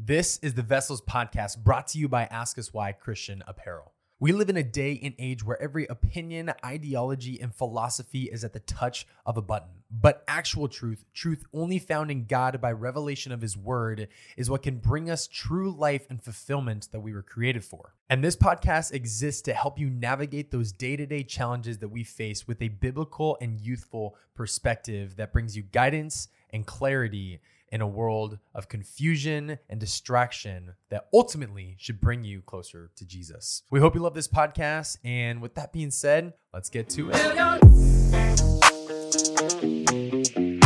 This is the Vessels Podcast brought to you by Ask Us Why Christian Apparel. We live in a day and age where every opinion, ideology, and philosophy is at the touch of a button. But actual truth, truth only found in God by revelation of His Word, is what can bring us true life and fulfillment that we were created for. And this podcast exists to help you navigate those day to day challenges that we face with a biblical and youthful perspective that brings you guidance and clarity in a world of confusion and distraction that ultimately should bring you closer to Jesus. We hope you love this podcast. And with that being said, let's get to it.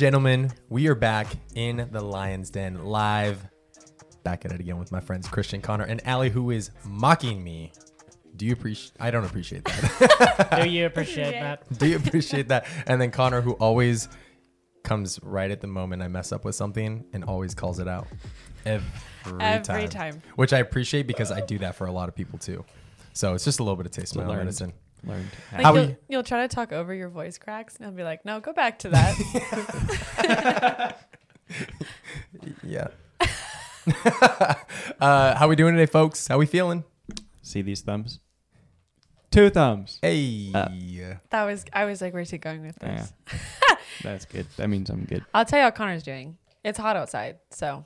Gentlemen, we are back in the Lion's Den live. Back at it again with my friends Christian Connor and Allie, who is mocking me. Do you appreciate? I don't appreciate that. Do you appreciate that? Do you appreciate that? And then Connor, who always comes right at the moment I mess up with something and always calls it out every, Every time. which I appreciate because I do that for a lot of people too. So it's just a little bit of taste of my own learned. medicine. Learned. Like How you'll, we- you'll try to talk over your voice cracks, and I'll be like, "No, go back to that." Yeah. uh, how we doing today, folks? How we feeling? See these thumbs? Two thumbs. Hey. Uh, that was I was like, "Where's he going with Yeah. this?" That's good. That means I'm good. I'll tell you how Connor's doing. It's hot outside, so.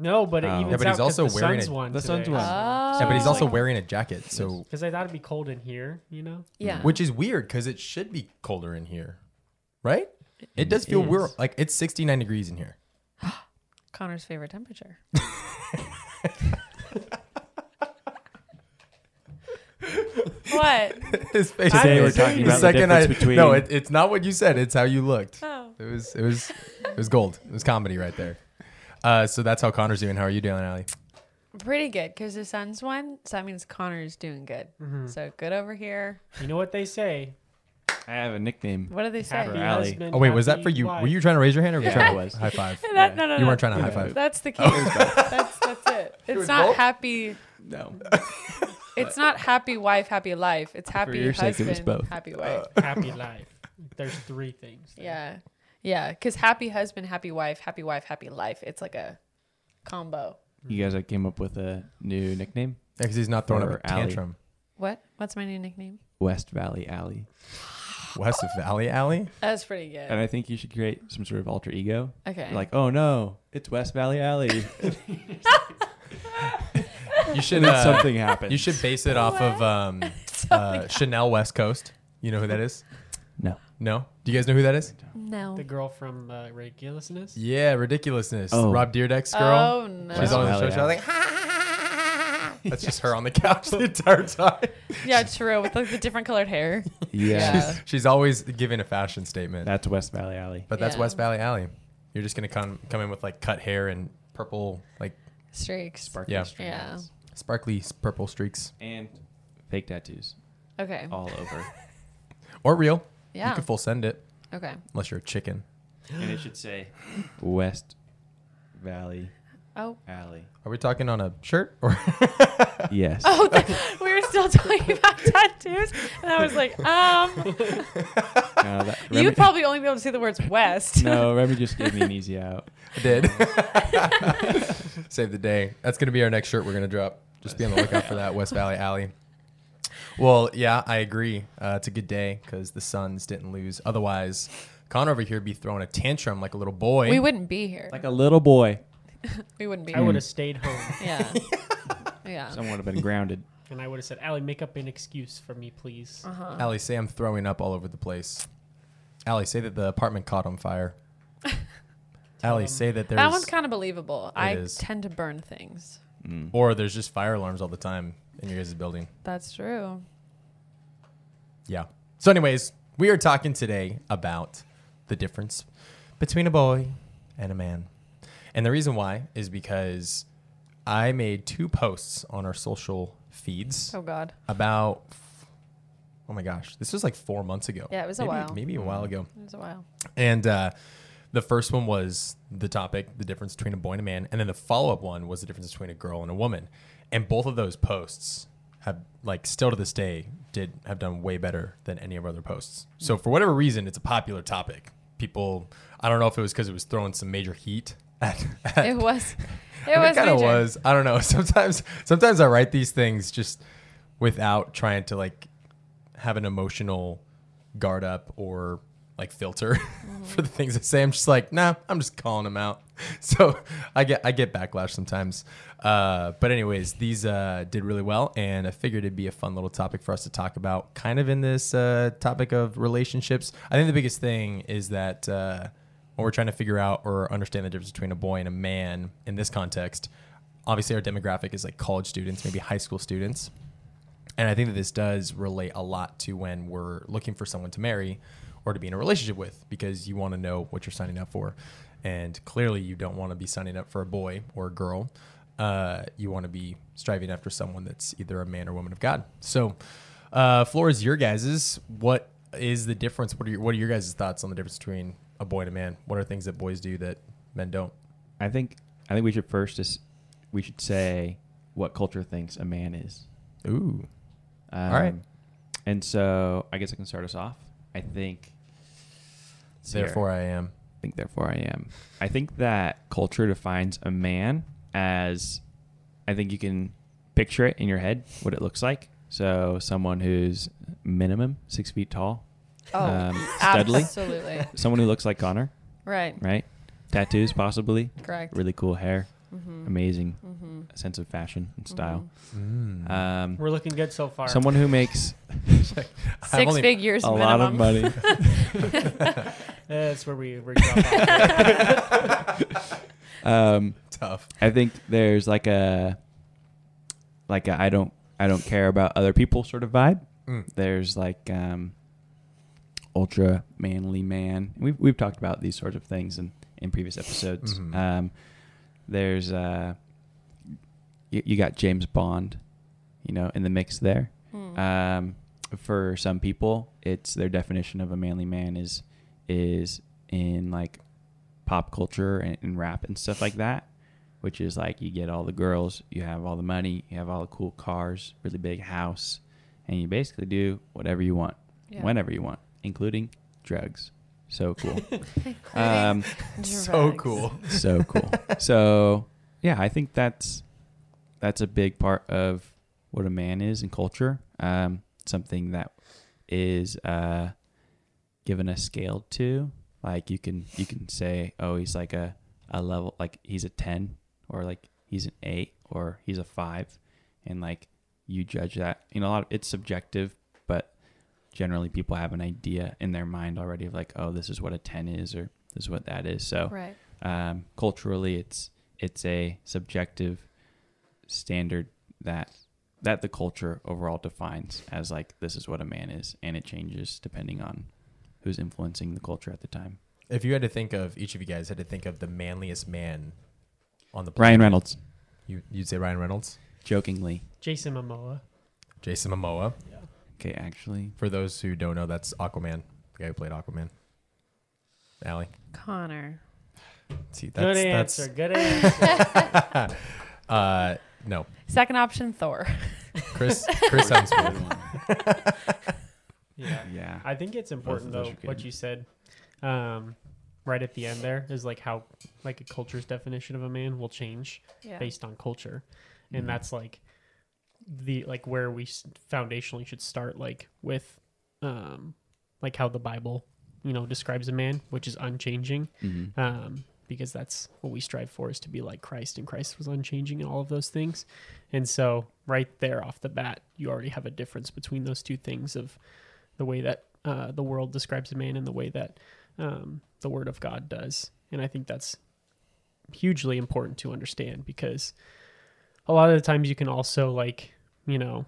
No, but it Oh. evens Yeah, but out also the wearing sun's a- won the sun's today. won. Oh. yeah, but he's oh. also like- wearing a jacket, so Because I thought it'd be cold in here, you know? yeah. which is weird because it should be colder in here, right? It It does feel is. weird. Like it's 69 degrees in here. Connor's favorite temperature. what? His face. Today we're talking the about the second I difference between- no, it, it's not what you said. It's how you looked. Oh. It was it was it was gold. It was comedy right there. Uh, so that's how Connor's doing. How are you doing, Allie? Pretty good because the Suns won, so that means Connor's doing good. Mm-hmm. So good over here. You know what they say? I have a nickname. What do they say? Happy Allie. husband, Oh wait, was that happy for you? wife. Were you trying to raise your hand or were you Yeah. trying I to was. high five? That, no, no, You no. weren't trying to high five. That's the key. Oh, that's that's it. It's not both? happy. No. It's not happy wife, happy life. It's happy your sake, it was husband, both. happy wife. happy life? There's three things. there. yeah, yeah. Because happy husband, happy wife, happy wife, happy life. It's like a combo. You guys like, came up with a new nickname? Because he's not throwing up Or a Allie. tantrum. What? What's my new nickname? West Valley Alley. West Valley Alley. That's pretty good. And I think you should create some sort of alter ego. okay. Like, oh no, it's West Valley Alley. You should and then uh, something happens. you should base it off of um, uh, Chanel West Coast. You know who that is? No. No. Do you guys know who that is? no. The girl from uh, Ridiculousness? Yeah, ridiculousness. Oh. Rob Dyrdek's girl. Oh no. She's on the Valley show. She's like, ha, ha, ha, ha. That's just her on the couch the entire time. yeah, true. With like the different colored hair. Yeah. Yeah. She's always giving a fashion statement. That's West Valley Alley. but that's Yeah. West Valley Alley. You're just gonna come come in with like cut hair and purple, like Streaks. Sparkly Yeah. string Yeah. sparkly purple streaks, And fake tattoos Okay. all over. or real. Yeah. You can full send it Okay. unless you're a chicken. and it should say West Valley Oh. Alley. Are we talking on a shirt or? Yes. Oh, we were still talking about tattoos, and I was like, um, No, that- Remy- you'd probably only be able to see the words West. no, Remy just gave me an easy out. I did. Save the day. That's gonna be our next shirt we're gonna drop. Just be on the lookout for that West Valley Alley. Well, yeah, I agree. Uh, it's a good day because the Suns didn't lose. Otherwise, Connor over here would be throwing a tantrum like a little boy. We wouldn't be here. Like a little boy. we wouldn't be I here. would have stayed home Yeah. yeah. Someone would have been grounded. and I would have said, Allie, make up an excuse for me, please. Uh-huh. Allie, say I'm throwing up all over the place. Allie, say that the apartment caught on fire. Allie, say that there's That one's kind of believable. I is. tend to burn things. Mm. or there's just fire alarms all the time in your guys' building. That's true. Yeah. So, anyways, we are talking today about the difference between a boy and a man. And the reason why is because I made two posts on our social feeds Oh God. about, oh my gosh, this was like four months ago. Yeah, it was a maybe, while. Maybe a while ago. It was a while. And uh, the first one was the topic, the difference between a boy and a man, and then the follow up one was the difference between a girl and a woman. And both of those posts have like still to this day did have done way better than any of our other posts. Mm. So for whatever reason, it's a popular topic. People, I don't know if it was because it was throwing some major heat at, at It was. It I mean, was. it kind of was. I don't know. Sometimes, sometimes I write these things just without trying to like have an emotional guard up or like filter for the things I say. I'm just like, nah, I'm just calling them out. So I get I get backlash sometimes. Uh, but anyways, these uh, did really well, and I figured it'd be a fun little topic for us to talk about, kind of in this uh, topic of relationships. I think the biggest thing is that uh, when we're trying to figure out or understand the difference between a boy and a man in this context, obviously our demographic is like college students, maybe high school students. And I think that this does relate a lot to when we're looking for someone to marry or to be in a relationship with because you want to know what you're signing up for. And clearly, you don't want to be signing up for a boy or a girl. Uh, you want to be striving after someone that's either a man or woman of God. So, uh, floor is your guys's. What is the difference? What are your, what are your guys' thoughts on the difference between a boy and a man? What are things that boys do that men don't? I think I think we should first just we should say what culture thinks a man is. Ooh, Um, right. And so I guess I can start us off. I think. Let's here. therefore I am. I think therefore I am. I think that culture defines a man as I think you can picture it in your head what it looks like. So someone who's minimum six feet tall, Oh, um, studly, absolutely. someone who looks like Connor, Right. right? Tattoos possibly, Correct. really cool hair, Mm-hmm. amazing Mm-hmm. sense of fashion and style. Mm. Um, We're looking good so far. someone who makes Six figures a minimum. lot of money. That's where we we drop off. um, Tough. I think there's like a like a I don't I don't care about other people sort of vibe. Mm. There's like um ultra manly man. We've we've talked about these sorts of things in in previous episodes. Mhm. Um there's uh you, you got James Bond, you know, in the mix there. Hmm. Um, for some people, it's their definition of a manly man is is in like pop culture and, and rap and stuff like that, which is like you get all the girls, you have all the money, you have all the cool cars, really big house, and you basically do whatever you want, Yeah. whenever you want, including drugs. So cool. Um, So cool. so cool. So yeah, I think that's that's a big part of what a man is in culture. Um, something that is uh, given a scale to. Like you can you can say, oh, he's like a a level like he's a ten or like he's an eight or he's a five, and like you judge that. You know, a lot of, it's subjective, but generally people have an idea in their mind already of like, oh, this is what a ten is or this is what that is. So Right. um, culturally it's it's a subjective standard that that the culture overall defines as like this is what a man is and it changes depending on who's influencing the culture at the time If you had to think of each of you guys had to think of the manliest man on the planet, ryan reynolds You you'd say Ryan Reynolds, jokingly Jason Momoa. Jason Momoa. Yeah. okay actually For those who don't know, that's Aquaman, the guy who played Aquaman. Allie, Connor. see Good that's answer. Good answer. that's uh no Second option, Thor. Chris Chris Hemsworth. yeah. yeah I think it's important though what you said, um, right at the end there is like how like a culture's definition of a man will change Yeah. based on culture, and Mhm. that's like the like where we foundationally should start like with, um, like how the Bible you know describes a man, which is unchanging, Mhm. um, because that's what we strive for is to be like Christ, and Christ was unchanging and all of those things. And so, right there off the bat, you already have a difference between those two things of the way that uh, the world describes a man and the way that um, the Word of God does. And I think that's hugely important to understand because a lot of the times you can also like you know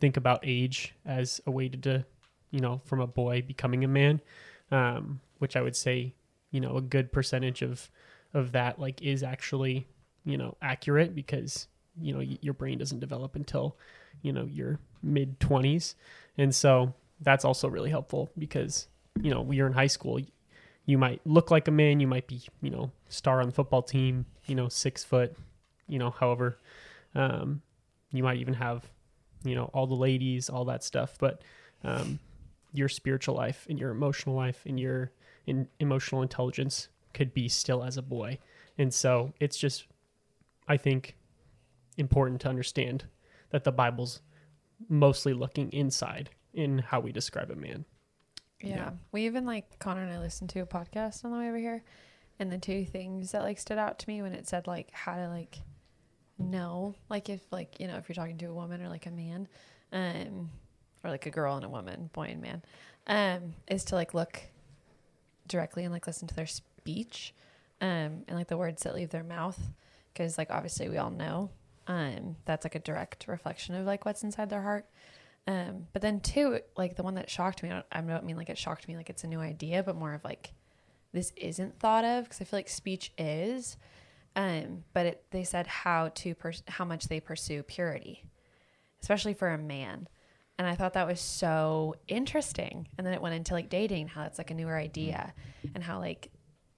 think about age as a way to, to you know from a boy becoming a man um, which i would say you know a good percentage of of that like is actually you know accurate because you know your brain doesn't develop until you know your mid 20s and so that's also really helpful because you know when you're in high school you might look like a man, you might be, you know, star on the football team, you know, six foot, you know, however, um, you might even have, you know, all the ladies, all that stuff, but um, your spiritual life and your emotional life and your in, emotional intelligence could be still as a boy, and so it's just, I think, important to understand that the Bible's mostly looking inside in how we describe a man. Yeah. Yeah. We even like Connor and I listened to a podcast on the way over here and the two things that like stood out to me when it said like how to like know like if like you know if you're talking to a woman or like a man um or like a girl and a woman boy and man um is to like look directly and like listen to their speech um and like the words that leave their mouth because like obviously we all know um that's like a direct reflection of like what's inside their heart um, but then two, like the one that shocked me, I don't, I don't mean like it shocked me like it's a new idea, but more of like this isn't thought of because I feel like speech is. Um, but it, they said how to pers- how much they pursue purity, especially for a man, and I thought that was so interesting. And then it went into like dating, how it's like a newer idea, and how like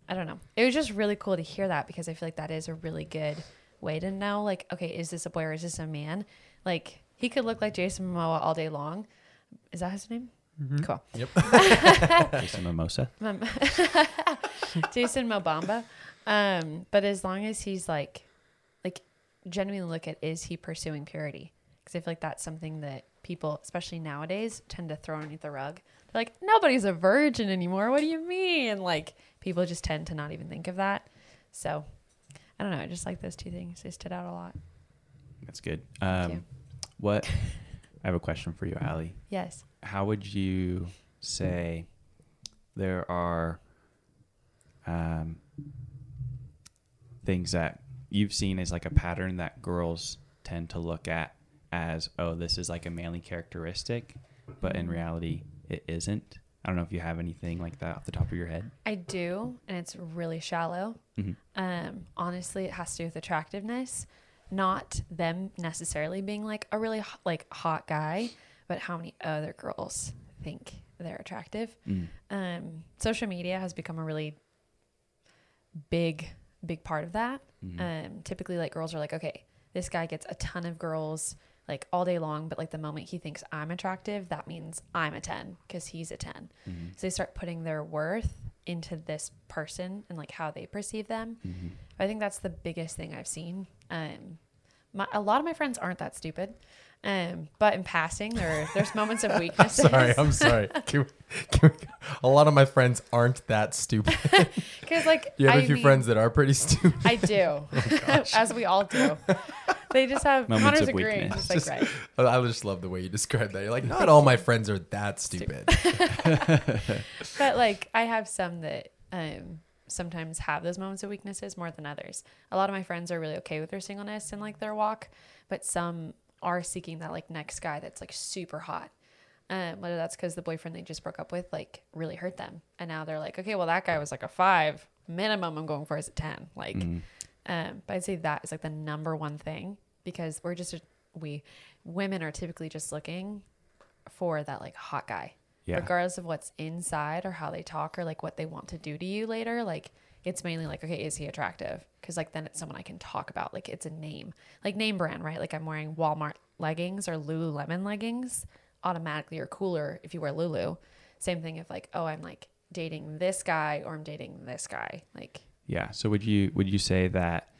I don't know, it was just really cool to hear that because I feel like that is a really good way to know like okay, is this a boy or is this a man? Like he could look like Jason Momoa all day long. Is that his name? Cool. Yep. Jason Mimosa. Jason Mobamba. Um, but as long as he's like, like, genuinely look at is he pursuing purity? Because I feel like that's something that people, especially nowadays, tend to throw underneath the rug. They're like, nobody's a virgin anymore. What do you mean? Like, people just tend to not even think of that. So, I don't know. I just like those two things. They stood out a lot. That's good. Thank you. Um, what? I have a question for you, Allie. Yes. How would you say there are um, things that you've seen as like a pattern that girls tend to look at as, oh, this is like a manly characteristic, but in reality, it isn't? I don't know if you have anything like that off the top of your head. I do, and it's really shallow. Mhm. Um, honestly, it has to do with attractiveness, not them necessarily being like a really h- like hot guy, but how many other girls think they're attractive. Mm. Um, social media has become a really big, big part of that. Mhm. Um, typically, like girls are like, okay, this guy gets a ton of girls like all day long, but like the moment he thinks I'm attractive, that means I'm a 10 because he's a 10. Mhm. So they start putting their worth into this person and like how they perceive them. Mhm. I think that's the biggest thing I've seen. Um, my, a lot of my friends aren't that stupid, um, but in passing, there there's moments of weakness. sorry, I'm sorry. Can we, can we, a lot of my friends aren't that stupid. because like You have I a few mean, friends that are pretty stupid. I do, as we all do. They just have Moments Connor's of agreeing, weakness. just like right. I just love the way you describe that. You're like, not all my friends are that stupid. but like I have some that um sometimes have those moments of weaknesses more than others. A lot of my friends are really okay with their singleness and like their walk, but some are seeking that like next guy that's like super hot. Um, whether that's because the boyfriend they just broke up with like really hurt them, and now they're like, okay, well that guy was like a five minimum. I'm going for is a ten. Like, Mhm. um, but I'd say that is like the number one thing because we're just we women are typically just looking for that like hot guy Yeah. regardless of what's inside or how they talk or like what they want to do to you later like it's mainly like okay is he attractive because like then it's someone i can talk about like it's a name like name brand right like i'm wearing walmart leggings or lululemon leggings automatically are cooler if you wear lulu same thing if like oh i'm like dating this guy or i'm dating this guy like Yeah. So would you would you say that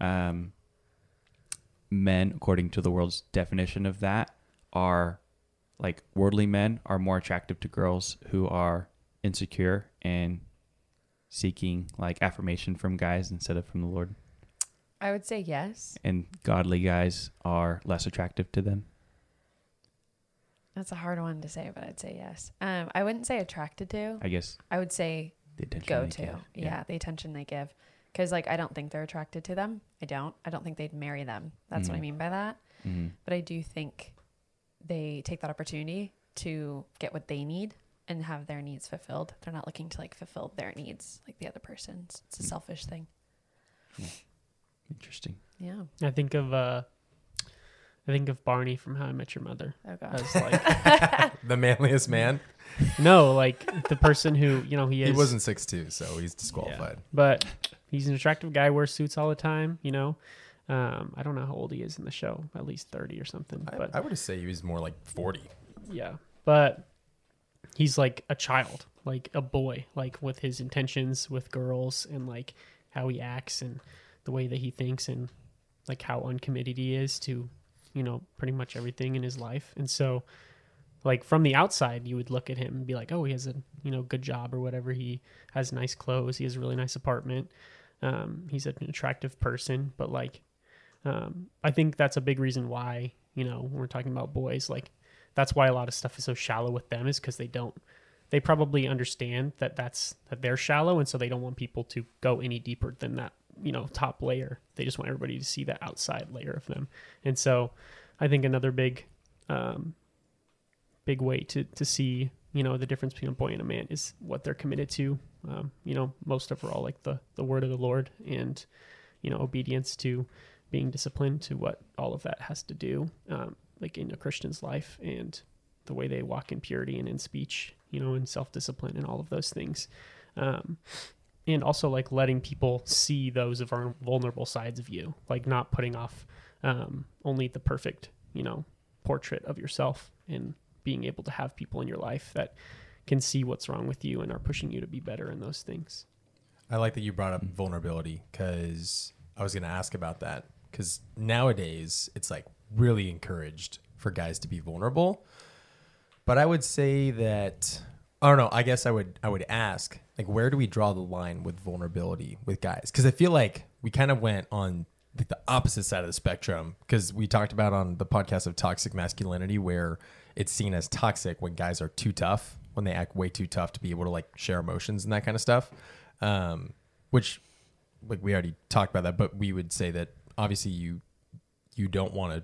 um, men, according to the world's definition of that, are like worldly men are more attractive to girls who are insecure and seeking like affirmation from guys instead of from the Lord, i would say yes and godly guys are less attractive to them? that's a hard one to say but i'd say yes um i wouldn't say attracted to I guess i would say the attention go to. give. Yeah. the attention they give. Because like I don't think they're attracted to them. I don't. I don't think they'd marry them. That's what I Mhm. mean by that. Mhm. But I do think they take that opportunity to get what they need and have their needs fulfilled. They're not looking to like fulfill their needs like the other person's. It's a Mm. selfish thing. Interesting. Yeah. I think of uh, I think of Barney from How I Met Your Mother Oh god. as like the manliest man. no, like the person who you know he is. He wasn't six two, so he's disqualified. but he's an attractive guy. Wears suits all the time. You know, um, I don't know how old he is in the show. At least thirty or something. I, But I would say he was more like forty. yeah, but he's like a child, like a boy, like with his intentions with girls and like how he acts and the way that he thinks and like how uncommitted he is to, you know, pretty much everything in his life. And so like from the outside you would look at him and be like, "Oh, he has a, you know, good job or whatever. He has nice clothes, he has a really nice apartment. Um, he's an attractive person, but like um, I think that's a big reason why, you know, when we're talking about boys, like that's why a lot of stuff is so shallow with them is because they don't they probably understand that that's that they're shallow and so they don't want people to go any deeper than that you know top layer. They just want everybody to see that outside layer of them. And so i think another big um big way to to see you know the difference between a boy and a man is what they're committed to. Um you know most overall like the the word of the lord and you know obedience to being disciplined to what all of that has to do um like in a christian's life and the way they walk in purity and in speech, you know, and self discipline and all of those things. Um, and also like letting people see those of our vulnerable sides of you, like not putting off um, only the perfect, you know, portrait of yourself and being able to have people in your life that can see what's wrong with you and are pushing you to be better in those things. I like that you brought up vulnerability because I was going to ask about that. Because nowadays it's like really encouraged for guys to be vulnerable, but I would say that I don't know. I guess I would I would ask like where do we draw the line with vulnerability with guys? Because I feel like we kind of went on like the opposite side of the spectrum because we talked about on the podcast of toxic masculinity where it's seen as toxic when guys are too tough when they act way too tough to be able to like share emotions and that kind of stuff um, which like we already talked about that but we would say that obviously you you don't want to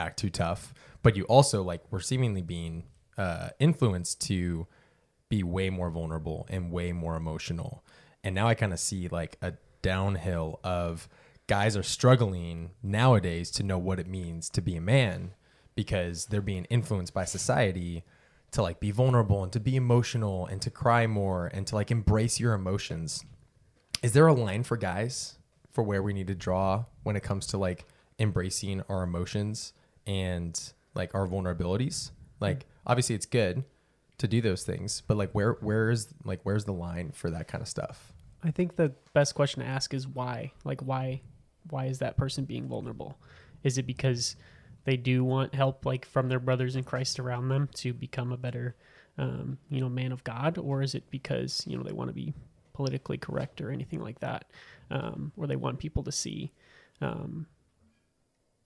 act too tough but you also like we're seemingly being uh, influenced to be way more vulnerable and way more emotional and now i kind of see like a downhill of guys are struggling nowadays to know what it means to be a man because they're being influenced by society to like be vulnerable and to be emotional and to cry more and to like embrace your emotions. Is there a line for guys for where we need to draw when it comes to like embracing our emotions and like our vulnerabilities? Like obviously it's good to do those things, but like where where is like where's the line for that kind of stuff? I think the best question to ask is why. Like why why is that person being vulnerable? Is it because they do want help like from their brothers in Christ around them to become a better um, you know, man of God, or is it because, you know, they want to be politically correct or anything like that? Um, or they want people to see um,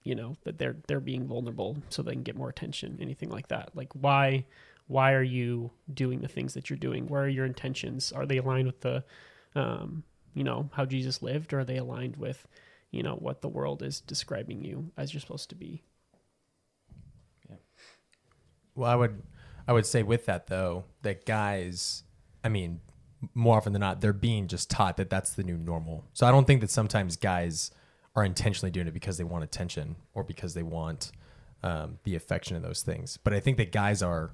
you know, that they're they're being vulnerable so they can get more attention, anything like that. Like why why are you doing the things that you're doing? Where are your intentions? Are they aligned with the um, you know, how Jesus lived, or are they aligned with, you know, what the world is describing you as you're supposed to be? Yeah. Well, I would I would say with that though that guys, I mean, more often than not, they're being just taught that that's the new normal. So I don't think that sometimes guys are intentionally doing it because they want attention or because they want um, the affection of those things. But I think that guys are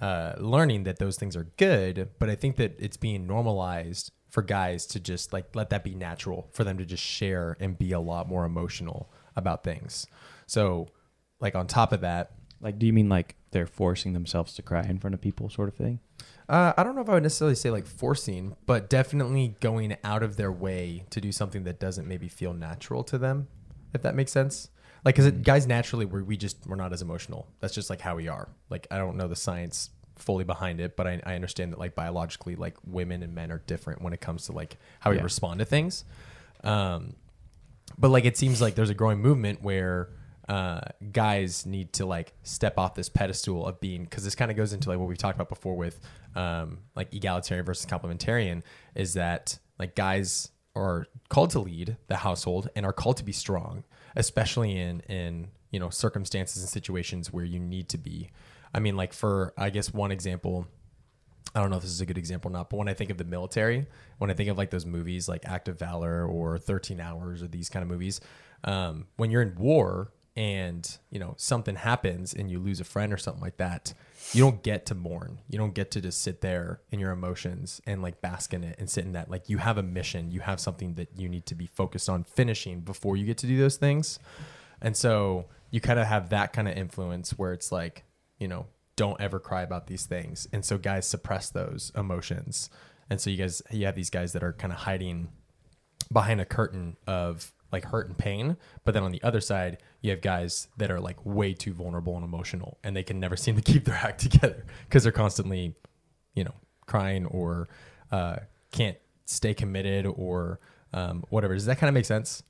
uh, learning that those things are good. But I think that it's being normalized for guys to just like let that be natural for them to just share and be a lot more emotional about things. So, like on top of that, Like, do you mean like they're forcing themselves to cry in front of people, sort of thing? Uh, I don't know if I would necessarily say like forcing, but definitely going out of their way to do something that doesn't maybe feel natural to them, if that makes sense. Like, because guys naturally, we we just we're not as emotional. That's just like how we are. Like, I don't know the science fully behind it, but I, I understand that like biologically, like women and men are different when it comes to like how we Yeah. respond to things. Um, but like it seems like there's a growing movement where uh, guys need to like step off this pedestal of being because this kind of goes into like what we've talked about before with um, like egalitarian versus complementarian is that like guys are called to lead the household and are called to be strong especially in in you know circumstances and situations where you need to be. I mean like for i guess one example I don't know if this is a good example or not, but when I think of the military, when I think of like those movies like Act of Valor or 13 Hours or these kind of movies, um, when you're in war, and you know something happens and you lose a friend or something like that you don't get to mourn. You don't get to just sit there in your emotions and like bask in it and sit in that. Like you have a mission. You have something that you need to be focused on finishing before you get to do those things. And so you kind of have that kind of influence where it's like you know don't ever cry about these things. And so guys suppress those emotions. And so you guys you have these guys that are kind of hiding behind a curtain of like hurt and pain but then on the other side you have guys that are like way too vulnerable and emotional and they can never seem to keep their act together because they're constantly you know crying or uh, can't stay committed or um, whatever does that kind of make sense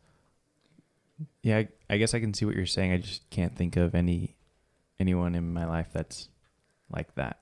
Yeah, I, I guess I can see what you're saying. I just can't think of any anyone in my life that's like that.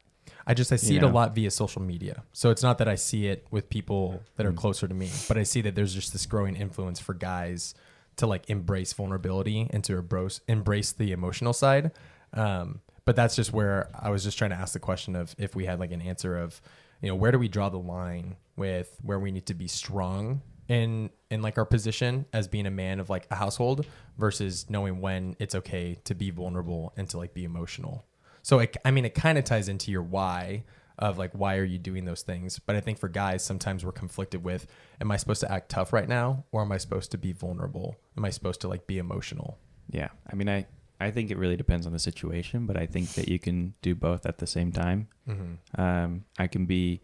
I just I see You it a lot via social media. So it's not that I see it with people that are Mm. closer to me, but I see that there's just this growing influence for guys to like embrace vulnerability and to embrace embrace the emotional side. Um, but that's just where I was just trying to ask the question of if we had like an answer of, you know, where do we draw the line with where we need to be strong in in like our position as being a man of like a household versus knowing when it's okay to be vulnerable and to like be emotional. So it, I mean, it kind of ties into your why of like why are you doing those things. But I think for guys, sometimes we're conflicted with: Am I supposed to act tough right now, or am I supposed to be vulnerable? Am I supposed to like be emotional? Yeah, I mean, I I think it really depends on the situation, but I think that you can do both at the same time. Mm-hmm. Um, I can be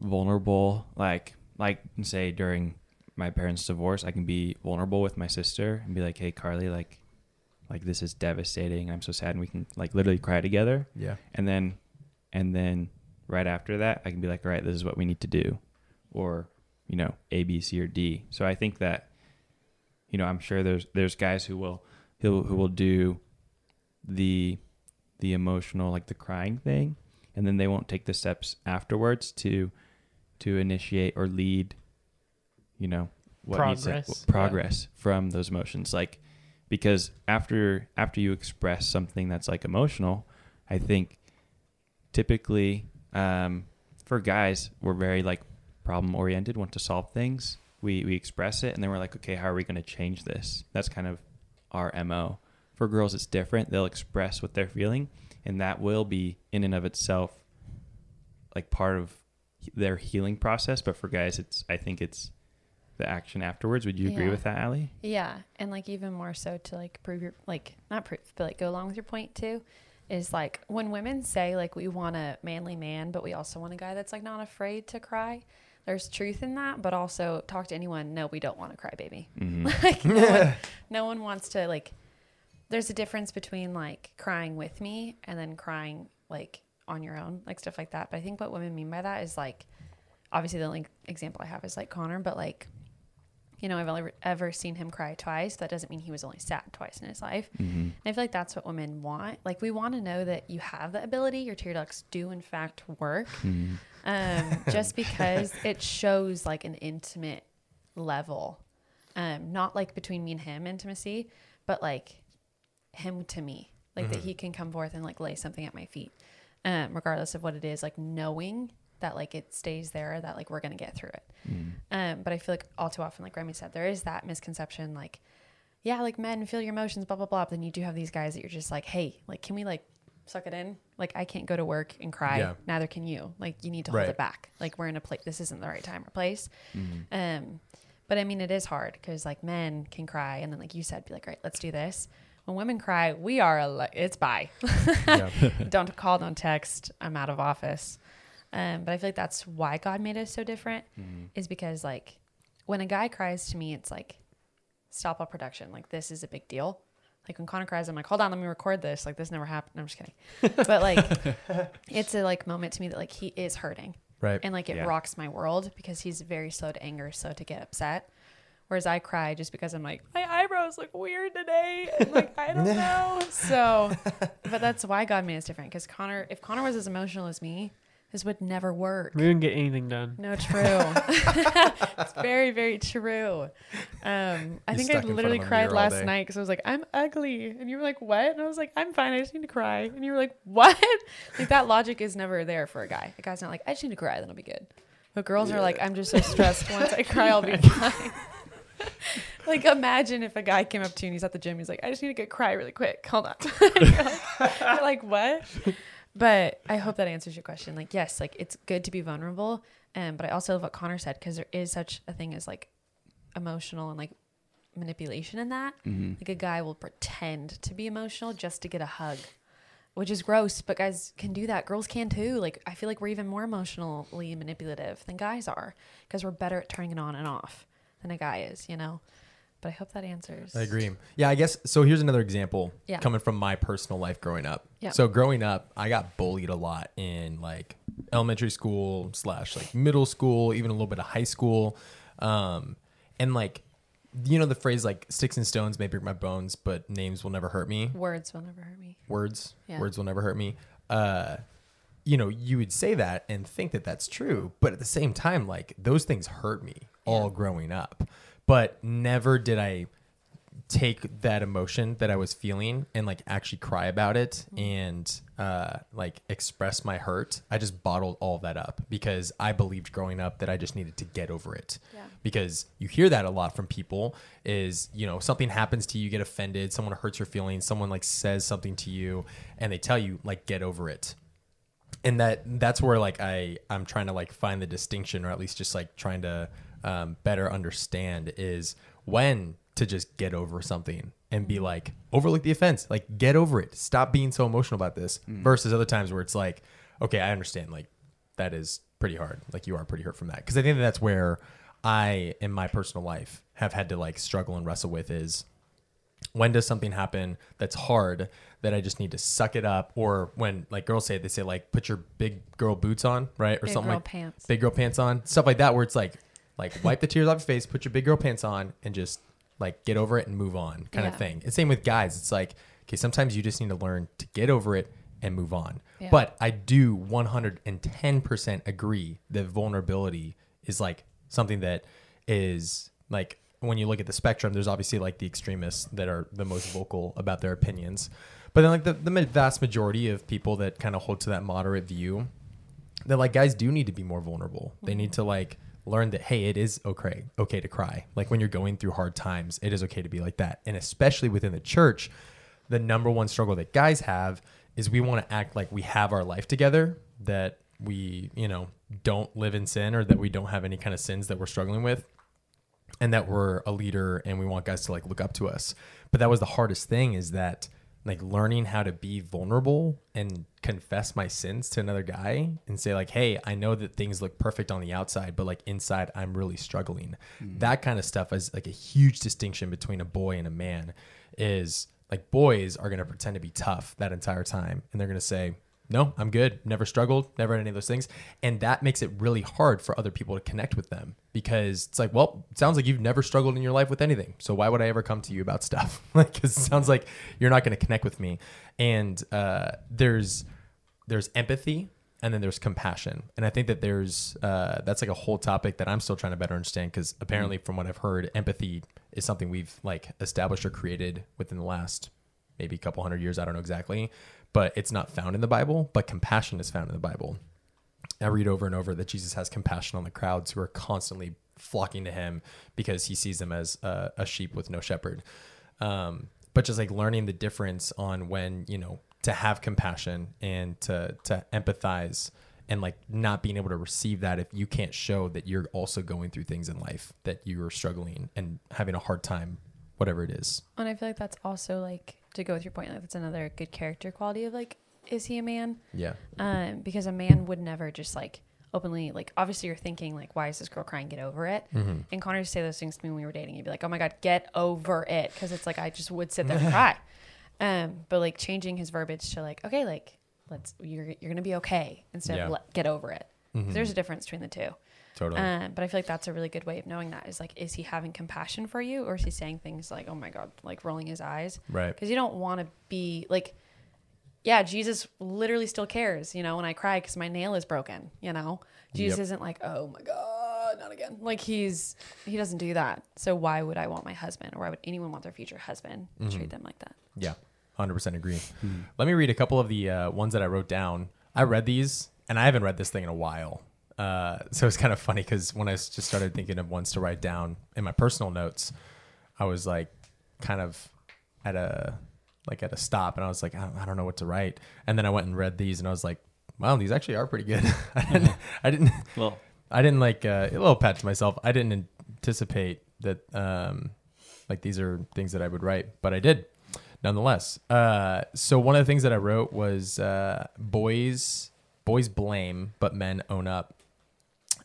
vulnerable, like like say during my parents' divorce, I can be vulnerable with my sister and be like, "Hey, Carly, like, like this is devastating. I'm so sad," and we can like literally cry together. Yeah. And then, and then right after that, I can be like, "All right, this is what we need to do," or you know, A, B, C, or D. So I think that, you know, I'm sure there's there's guys who will who who will do the the emotional like the crying thing and then they won't take the steps afterwards to to initiate or lead you know what needs to- Progress. progress from those emotions like because after after you express something that's like emotional i think typically um, for guys we're very like problem oriented want to solve things. We we express it and then we're like okay how are we going to change this? That's kind of our mo for girls it's different. They'll express what they're feeling and that will be in and of itself like part of their healing process. But for guys it's i think it's the action afterwards would you agree Yeah. with that Allie Yeah, and like even more so to like prove your like not prove but like go along with your point too is like when women say like we want a manly man but we also want a guy that's like not afraid to cry. There's truth in that, but also talk to anyone. No, we don't want to cry, baby. mm-hmm. like no one, no one wants to like. There's a difference between like crying with me and then crying like on your own, like stuff like that. But I think what women mean by that is like, obviously the only example I have is like Connor, but like, you know, I've only ever seen him cry twice. That doesn't mean he was only sad twice in his life. Mm-hmm. And I feel like that's what women want. Like we want to know that you have the ability. Your tear ducts do in fact work. Mm-hmm. Um, just because it shows like an intimate level, um, not like between me and him intimacy, but like him to me, like that he can come forth and like lay something at my feet, um, regardless of what it is. Like knowing that like it stays there, that like we're gonna get through it. Mm-hmm. Um, but I feel like all too often, like Remy said, there is that misconception, like, yeah, like men feel your emotions, blah blah blah. But then you do have these guys that you're just like, hey, like, can we like suck it in? Like, I can't go to work and cry. Yeah. Neither can you. Like, you need to Right. hold it back. Like, we're in a place. This isn't the right time or place. Mm-hmm. Um, but I mean, it is hard because like men can cry, and then like you said, be like, right, let's do this. When women cry, we are a it's bye. Don't call, don't text. I'm out of office. Um, but I feel like that's why God made us so different, is because like when a guy cries to me, it's like stop all production. Like this is a big deal. Like when Connor cries, I'm like, hold on, let me record this. Like this never happened. No, I'm just kidding. But like it's a like moment to me that like he is hurting Right. and like it Yeah. rocks my world because he's very slow to anger, slow to get upset. Whereas I cry just because I'm like, my eyebrows look weird today. And like, I don't know. So, but that's why God made us different. Because Connor, if Connor was as emotional as me, this would never work. We didn't get anything done. No, true. it's very, very true. Um, I think I stuck in front literally cried last day. night because I was like, I'm ugly. And you were like, what? And I was like, I'm fine. I just need to cry. And you were like, what? like that logic is never there for a guy. A guy's not like, I just need to cry, then I'll be good. But girls are like, I'm just so stressed. Once I cry, I'll be fine. like imagine if a guy came up to you and he's at the gym. He's like, I just need to get cry really quick. Hold on. you're, like, you're like, what? But I hope that answers your question. Like, yes, like it's good to be vulnerable. Um, but I also love what Connor said because there is such a thing as like emotional and like manipulation in that. Like a guy will pretend to be emotional just to get a hug, which is gross. But guys can do that. Girls can too. Like I feel like we're even more emotionally manipulative than guys are because we're better at turning it on and off than a guy is. You know. But I hope that answers. I agree. Yeah, I guess so. Here's another example Yeah. coming from my personal life growing up. Yeah. So growing up, I got bullied a lot in like elementary school slash like middle school, even a little bit of high school, um, and like you know the phrase like sticks and stones may break my bones, but names will never hurt me. Words will never hurt me. Words, Yeah. words will never hurt me. Uh, you know, you would say that and think that that's true, but at the same time, like those things hurt me all Yeah. growing up. But never did I take that emotion that I was feeling and like actually cry about it and uh, like express my hurt. I just bottled all that up because I believed growing up that I just needed to get over it. Yeah. Because you hear that a lot from people is, you know, something happens to you, you get offended, someone hurts your feelings, someone like says something to you and they tell you like get over it and that that's where like i i'm trying to like find the distinction or at least just like trying to um, better understand is when to just get over something and be like overlook the offense like get over it stop being so emotional about this versus other times where it's like okay i understand like that is pretty hard like you are pretty hurt from that because i think that that's where i in my personal life have had to like struggle and wrestle with is when does something happen that's hard that I just need to suck it up? Or when like girls say, they say like put your big girl boots on, right? Or Big something girl like pants. big girl pants on, stuff like that, where it's like like wipe the tears off your face, put your big girl pants on, and just like get over it and move on, kind of thing. And same with guys. It's like okay, sometimes you just need to learn to get over it and move on. Yeah. But I do 110% agree that vulnerability is like something that is like when you look at the spectrum, there's obviously like the extremists that are the most vocal about their opinions. But then like the, the vast majority of people that kind of hold to that moderate view, that like guys do need to be more vulnerable. They mm-hmm. need to like learn that hey, it is okay okay to cry. Like when you're going through hard times, it is okay to be like that. And especially within the church, the number one struggle that guys have is we want to act like we have our life together, that we, you know, don't live in sin or that we don't have any kind of sins that we're struggling with and that we're a leader and we want guys to like look up to us. But that was the hardest thing is that like learning how to be vulnerable and confess my sins to another guy and say like, "Hey, I know that things look perfect on the outside, but like inside I'm really struggling." Mm. That kind of stuff is like a huge distinction between a boy and a man is like boys are going to pretend to be tough that entire time and they're going to say, no, I'm good. Never struggled, never had any of those things. And that makes it really hard for other people to connect with them because it's like, well, it sounds like you've never struggled in your life with anything. So why would I ever come to you about stuff? like, cause it sounds like you're not going to connect with me. And uh, there's there's empathy and then there's compassion. And I think that there's uh, that's like a whole topic that I'm still trying to better understand because apparently, from what I've heard, empathy is something we've like established or created within the last maybe a couple hundred years. I don't know exactly, but it's not found in the Bible. But compassion is found in the Bible. I read over and over that Jesus has compassion on the crowds who are constantly flocking to him because he sees them as a, sheep with no shepherd. Um, but just like learning the difference on when, you know, to have compassion and to, to empathize and like not being able to receive that if you can't show that you're also going through things in life that you're struggling and having a hard time, whatever it is. And I feel like that's also like to go with your point, like that's another good character quality of like, is he a man? Yeah. Um, because a man would never just like openly like obviously you're thinking like why is this girl crying get over it Mm-hmm. and connor used to say those things to me when we were dating he'd be like oh my god get over it because it's like i just would sit there and cry um but like changing his verbiage to like okay like let's you're you're gonna be okay instead Yeah. of let, get over it Mhm. there's a difference between the two Totally. um, but I feel like that's a really good way of knowing that is like, is he having compassion for you or is he saying things like, oh my God, like rolling his eyes? right. Because you don't want to be like, yeah, Jesus literally still cares, you know, when I cry because my nail is broken, you know? Jesus Yep. isn't like, oh my God, not again. Like he's, he doesn't do that. So why would I want my husband or why would anyone want their future husband to treat them like that? Yeah, hundred percent agree. Let me read a couple of the uh, ones that I wrote down. I read these, and I haven't read this thing in a while, uh, so it's kind of funny because when I just started thinking of ones to write down in my personal notes, I was like kind of at a like at a stop and I was like I don't, I don't know what to write. And then I went and read these and I was like wow these actually are pretty good. I didn't I didn't Well, I didn't like uh, a little pat to myself. I didn't anticipate that um like these are things that I would write but I did nonetheless. Uh so one of the things that I wrote was uh boys boys blame but men own up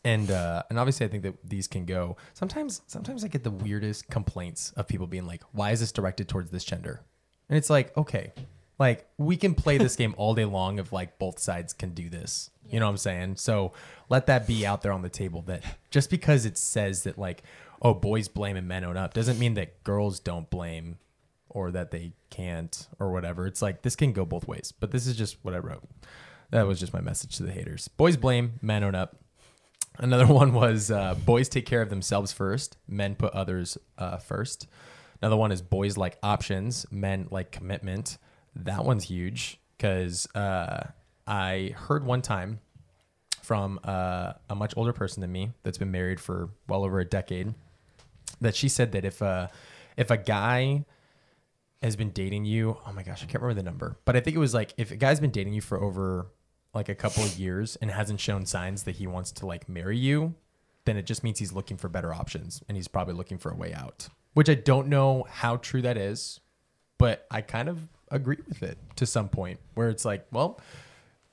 and uh and obviously i think that these can go. Sometimes sometimes i get the weirdest complaints of people being like why is this directed towards this gender? And it's like okay like we can play this game all day long if like both sides can do this. You know what i'm saying? So let that be out there on the table that just because it says that like oh boys blame and men own up doesn't mean that girls don't blame or that they can't or whatever. It's like this can go both ways. But this is just what i wrote. That was just my message to the haters. Boys blame men own up Another one was uh, boys take care of themselves first, men put others uh, first. Another one is boys like options, men like commitment. That one's huge because uh, I heard one time from uh, a much older person than me that's been married for well over a decade that she said that if a if a guy has been dating you, oh my gosh, I can't remember the number, but I think it was like if a guy's been dating you for over like a couple of years and hasn't shown signs that he wants to like marry you, then it just means he's looking for better options and he's probably looking for a way out. Which I don't know how true that is, but I kind of agree with it to some point where it's like, well,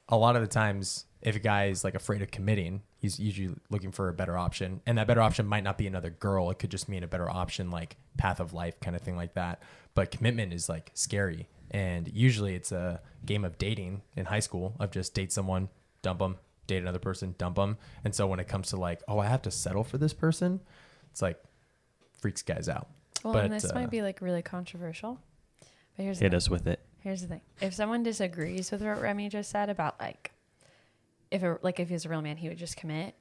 a lot of the times if a guy is like afraid of committing, he's usually looking for a better option. And that better option might not be another girl. It could just mean a better option like path of life kind of thing like that. But commitment is like scary. And usually it's a game of dating in high school of just date someone, dump them, date another person, dump them. And so when it comes to like, oh, I have to settle for this person, it's like freaks guys out. Well, But, and this uh, might be like really controversial. But here's the hit thing. us with it. Here's the thing. If someone disagrees with what Remy just said about like if it, like if he was a real man, he would just commit.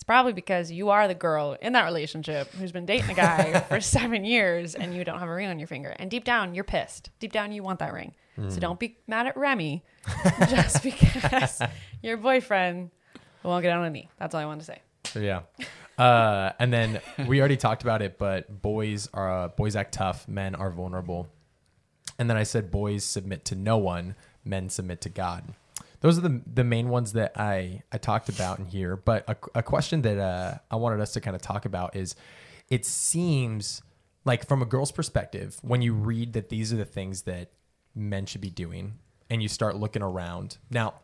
It's probably because you are the girl in that relationship who's been dating a guy for seven years and you don't have a ring on your finger. And deep down, you're pissed. Deep down, you want that ring. So don't be mad at Remy just because your boyfriend won't get on a knee. That's all I want to say. Yeah. Uh, and then we already talked about it, but boys are uh, boys act tough, men are vulnerable. And then I said boys submit to no one, men submit to God. Those are the the main ones that I I talked about in here. But a, a question that uh, I wanted us to kind of talk about is, it seems like from a girl's perspective, when you read that these are the things that men should be doing, and you start looking around. Now,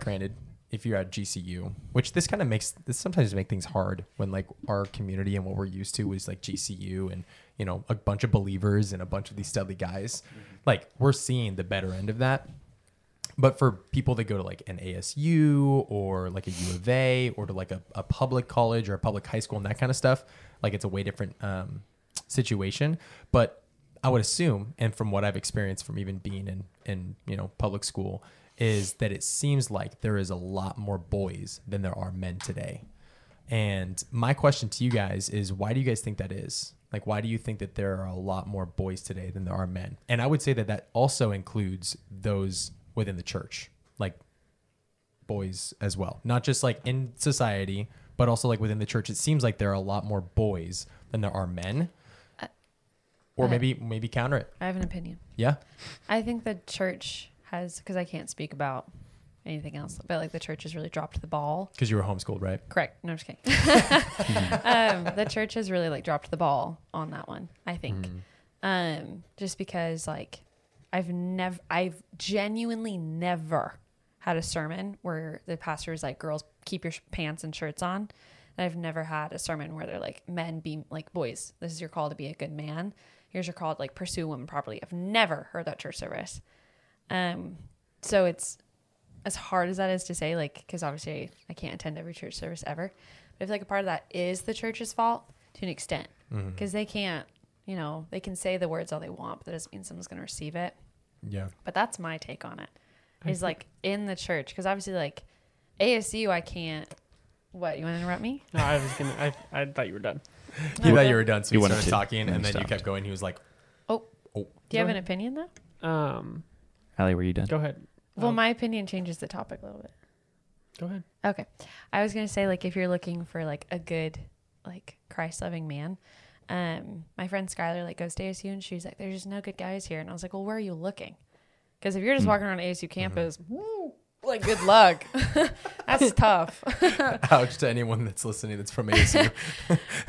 granted, if you're at GCU, which this kind of makes this sometimes make things hard when like our community and what we're used to is like GCU and you know a bunch of believers and a bunch of these studly guys, like we're seeing the better end of that. But for people that go to like an ASU or like a U of A or to like a, a public college or a public high school and that kind of stuff, like it's a way different um, situation. But I would assume, and from what I've experienced from even being in in you know public school, is that it seems like there is a lot more boys than there are men today. And my question to you guys is, why do you guys think that is? Like, why do you think that there are a lot more boys today than there are men? And I would say that that also includes those within the church, like boys as well, not just like in society, but also like within the church. It seems like there are a lot more boys than there are men. Or maybe maybe counter it. I have an opinion. Yeah. I think the church has, because I can't speak about anything else, but like the church has really dropped the ball. Because you were homeschooled, right? Correct. No, I'm just kidding. um, the church has really like dropped the ball on that one. I think, um, just because like I've never, I've genuinely never had a sermon where the pastor is like, "Girls, keep your sh- pants and shirts on." And I've never had a sermon where they're like, "Men, be like boys. This is your call to be a good man. Here's your call to like pursue women properly." I've never heard that church service. Um, so it's as hard as that is to say, like, because obviously I can't attend every church service ever, but I feel like a part of that is the church's fault to an extent because they can't, you know, they can say the words all they want, but that doesn't mean someone's going to receive it. Yeah. But that's my take on it. Is like in the church because obviously like ASU, I can't. What you want to interrupt me? No, I was gonna. I, I thought you were done. He thought you were done, so You he wanted started to, talking, and and then you stopped. kept going. He was like, Oh, "Oh, do you have an opinion though? Um, Allie, were you done? go ahead. Well, Um, my opinion changes the topic a little bit. go ahead. Okay. I was going to say, like, if you're looking for, like, a good, like, Christ loving man, um, my friend Skylar like goes to ASU and she's like, "There's just no good guys here," and I was like, "Well, where are you looking?" Because if you're just walking around ASU campus, woo, like good luck. That's tough. Ouch to anyone that's listening that's from ASU.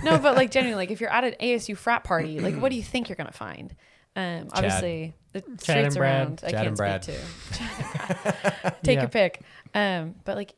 no, but like genuinely, like if you're at an ASU frat party, like what do you think you're gonna find? Um, obviously the Chad streets and Brad. around. I Chad can't and Brad. speak to. Chad and Brad. Take Yeah. your pick. Um, but like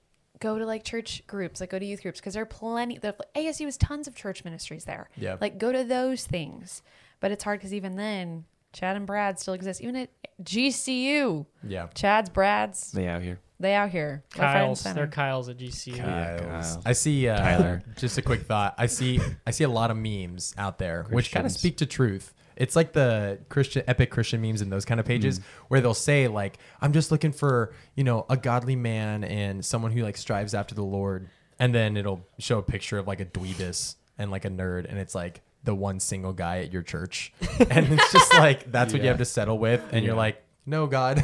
go to like church groups, like go to youth groups because there are plenty. The ASU has tons of church ministries there. Yeah. Like go to those things. But it's hard because even then, Chad and Brad still exist. Even at GCU, yeah. Chad's, Brad's, They out here. they out here. Left, right, and Kyle's, they're Kyle's at GCU. Yeah, Kyle's. Kyle. I see uh, Tyler. Just a quick thought. I see I see a lot of memes out there which kind of speak to truth. It's like the Christian epic Christian memes and those kind of pages mm. where they'll say like I'm just looking for, you know, a godly man and someone who like strives after the Lord. And then it'll show a picture of like a dweebus and like a nerd and it's like the one single guy at your church. and it's just like that's what you have to settle with and you're like, "No, God.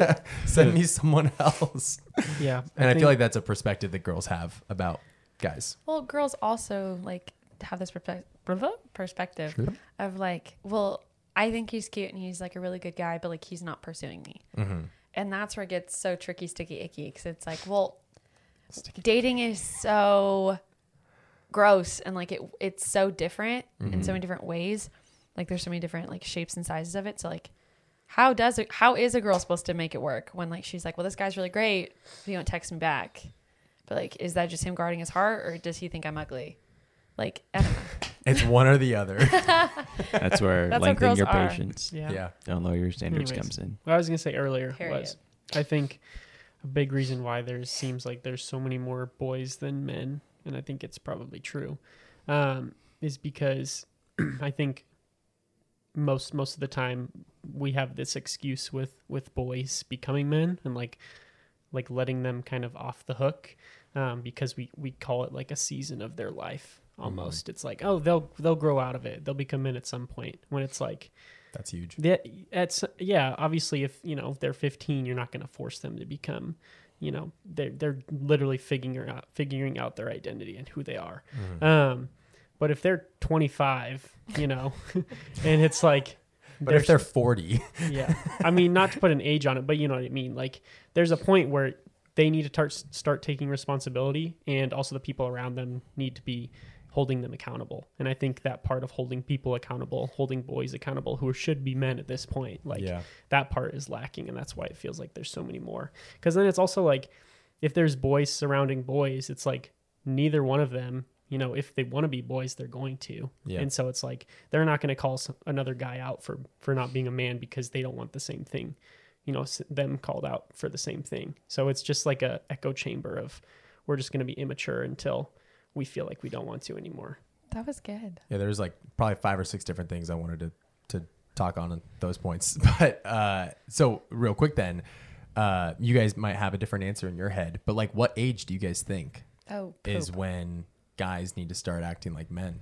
Send me someone else." Yeah. And I, think- feel like that's a perspective that girls have about guys. Well, girls also like have this perspe- perspective Sure. of like, well, I think he's cute and he's like a really good guy, but like he's not pursuing me. Mm-hmm. And that's where it gets so tricky, sticky, icky because it's like, well, dating is so gross and like it it's so different in so many different ways. Like there's so many different like shapes and sizes of it. So like, how does it? How is a girl supposed to make it work when like she's like, well, this guy's really great, but he don't text me back. But like, is that just him guarding his heart, or does he think I'm ugly? Like, I don't know. It's one or the other. That's where That's how lengthening girls your are. patience, Yeah. yeah. don't lower your standards Anyways. comes in. What I was gonna say earlier Period. was, I think a big reason why there seems like there's so many more boys than men, and I think it's probably true, um, is because I think most most of the time we have this excuse with with boys becoming men and like like letting them kind of off the hook um, because we we call it like a season of their life almost. It's like oh they'll they'll grow out of it. They'll become men at some point. When it's like That's huge. that that's yeah obviously if you know if they're 15 you're not going to force them to become you know they're they're literally figuring out figuring out their identity and who they are um but if they're 25 you know and it's like But if they're 40, yeah i mean not to put an age on it but you know what i mean like there's a point where they need to start start taking responsibility and also the people around them need to be holding them accountable and i think that part of holding people accountable holding boys accountable who should be men at this point like yeah. that part is lacking and that's why it feels like there's so many more because then it's also like if there's boys surrounding boys it's like neither one of them you know if they want to be boys they're going to Yeah. and so it's like they're not going to call some, another guy out for for not being a man because they don't want the same thing you know them called out for the same thing so it's just like a echo chamber of we're just going to be immature until we feel like we don't want to anymore That was good. Yeah, there's like probably five or six different things I wanted to to talk on those points. But uh so real quick then, uh you guys might have a different answer in your head, but like what age do you guys think Oh, is when guys need to start acting like men?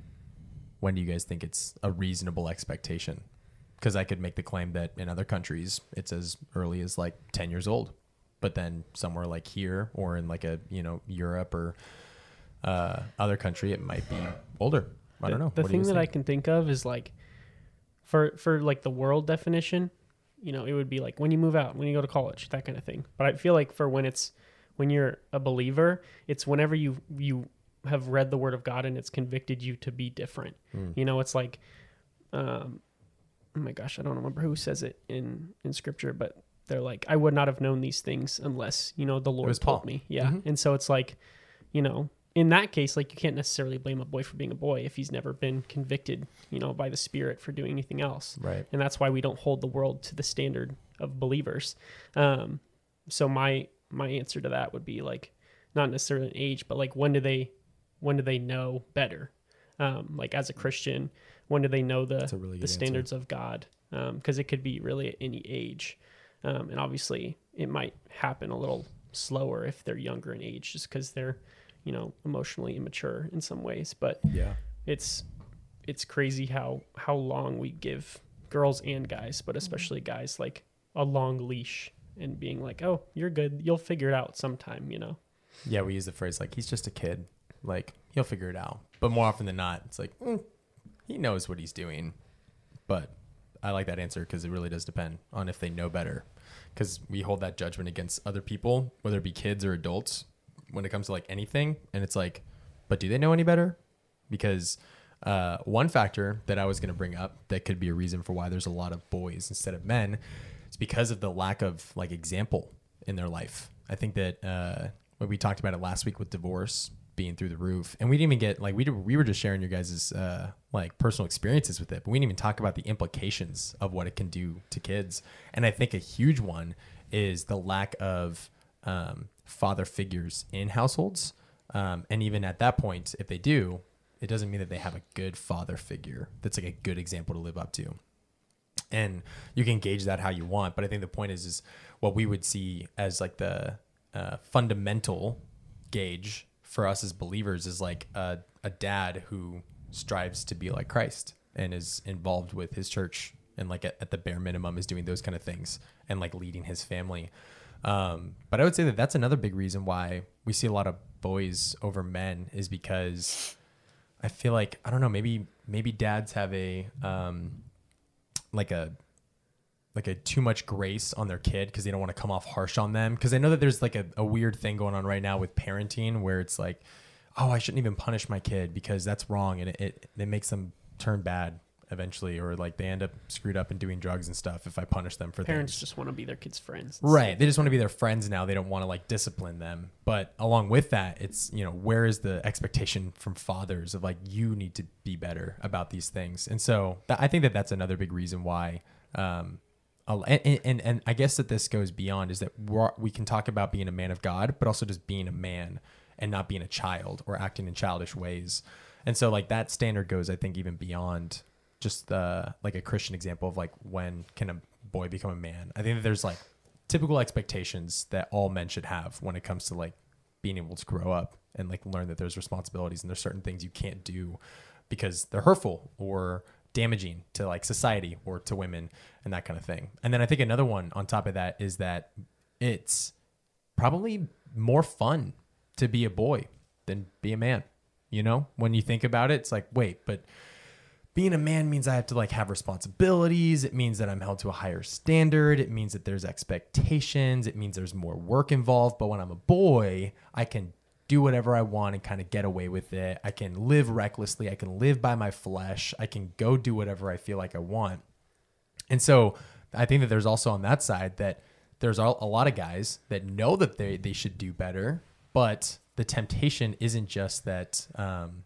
When do you guys think it's a reasonable expectation? Because I could make the claim that in other countries it's as early as like 10 years old, but then somewhere like here or in like a, you know, Europe or uh, other country, it might be older. I don't know. The thing that I can think of is like, for for like the world definition, you know, it would be like when you move out, when you go to college, that kind of thing. But I feel like for when it's when you're a believer, it's whenever you you have read the Word of God and it's convicted you to be different. Hmm. You know, it's like, um, oh my gosh, I don't remember who says it in in Scripture, but they're like, I would not have known these things unless you know the Lord told Paul. me. Yeah, Mhm. and so it's like, you know, in that case, like you can't necessarily blame a boy for being a boy if he's never been convicted, you know, by the Spirit for doing anything else. Right. And that's why we don't hold the world to the standard of believers. Um, so my my answer to that would be like not necessarily an age, but like when do they when do they know better? Um, like as a Christian, when do they know the really the good answer. standards of God? Because it could be really at any age, um, and obviously it might happen a little slower if they're younger in age, just because they're you know emotionally immature in some ways. But Yeah. it's it's crazy how how long we give girls and guys, but especially guys like a long leash and being like, "Oh, you're good. You'll figure it out sometime," you know. Yeah, we use the phrase like he's just a kid. Like he'll figure it out. But more often than not, it's like mm, he knows what he's doing, but I like that answer because it really does depend on if they know better. Because we hold that judgment against other people, whether it be kids or adults, when it comes to like anything, and it's like, but do they know any better? Because uh, one factor that I was going to bring up that could be a reason for why there's a lot of boys instead of men is because of the lack of like example in their life. I think that uh, when we talked about it last week with divorce being through the roof, and we didn't even get like we did, we were just sharing your guys' uh, like personal experiences with it, but we didn't even talk about the implications of what it can do to kids. And I think a huge one is the lack of um, father figures in households. Um, and even at that point, if they do, it doesn't mean that they have a good father figure that's like a good example to live up to. And you can gauge that how you want, but I think the point is, is what we would see as like the uh, fundamental gauge for us as believers is like a, a dad who strives to be like Christ and is involved with his church and like at, at the bare minimum is doing those kind of things and like leading his family. Um, but I would say that that's another big reason why we see a lot of boys over men is because I feel like I don't know maybe maybe dads have a um, like a like a too much grace on their kid because they don't want to come off harsh on them because I know that there's like a, a weird thing going on right now with parenting where it's like oh I shouldn't even punish my kid because that's wrong and it, it, it makes them turn bad eventually or like they end up screwed up and doing drugs and stuff if I punish them for Parents things. just want to be their kids' friends. Right. They just want to be their friends now. They don't want to like discipline them. But along with that, it's, you know, where is the expectation from fathers of like, you need to be better about these things? And so that, I think that that's another big reason why, um, and, and, and I guess that this goes beyond is that we can talk about being a man of God, but also just being a man and not being a child or acting in childish ways. And so like that standard goes, I think, even beyond just the like a Christian example of like when can a boy become a man. I think that there's like typical expectations that all men should have when it comes to like being able to grow up and like learn that there's responsibilities and there's certain things you can't do because they're hurtful or damaging to like society or to women and that kind of thing. And then I think another one on top of that is that it's probably more fun to be a boy than be a man. You know, when you think about it, it's like, wait, but being a man means I have to like have responsibilities. It means that I'm held to a higher standard. It means that there's expectations. It means there's more work involved. But when I'm a boy, I can do whatever I want and kind of get away with it. I can live recklessly. I can live by my flesh. I can go do whatever I feel like I want. And so I think that there's also on that side that there's a lot of guys that know that they, they should do better, but the temptation isn't just that um,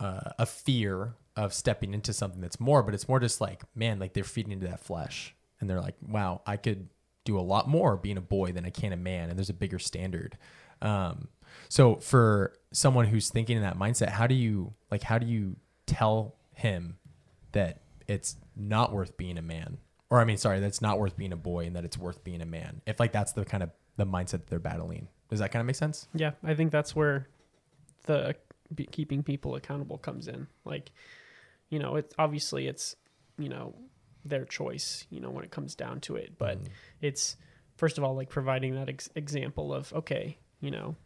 uh, a fear of stepping into something that's more, but it's more just like, man, like they're feeding into that flesh. And they're like, wow, I could do a lot more being a boy than I can a man. And there's a bigger standard. Um, so for someone who's thinking in that mindset, how do you like, how do you tell him that it's not worth being a man? Or I mean, sorry, that's not worth being a boy and that it's worth being a man. If like that's the kind of the mindset that they're battling. Does that kind of make sense? Yeah, I think that's where the keeping people accountable comes in. Like, you know, it's obviously it's you know their choice. You know, when it comes down to it, but Mm. it's first of all like providing that ex- example of okay, you know,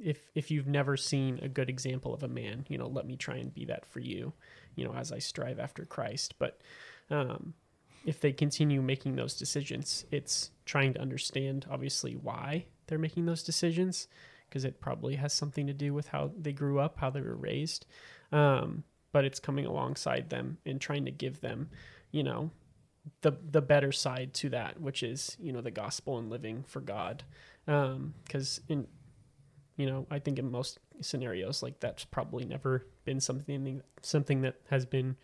if if you've never seen a good example of a man, you know, let me try and be that for you. You know, as I strive after Christ, but um, if they continue making those decisions, it's trying to understand obviously why they're making those decisions because it probably has something to do with how they grew up, how they were raised. Um, but it's coming alongside them and trying to give them, you know, the the better side to that, which is you know the gospel and living for God. Because in you know, I think in most scenarios, like that's probably never been something something that has been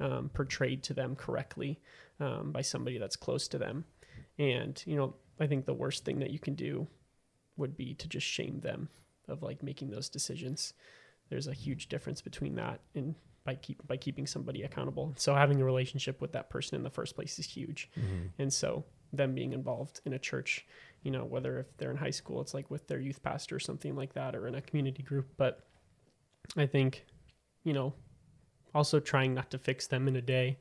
um, portrayed to them correctly um, by somebody that's close to them. And you know, I think the worst thing that you can do would be to just shame them of like making those decisions. There's a huge difference between that and by keep by keeping somebody accountable. So having a relationship with that person in the first place is huge. And so them being involved in a church, you know, whether if they're in high school, it's like with their youth pastor or something like that, or in a community group. But I think, you know, also trying not to fix them in a day,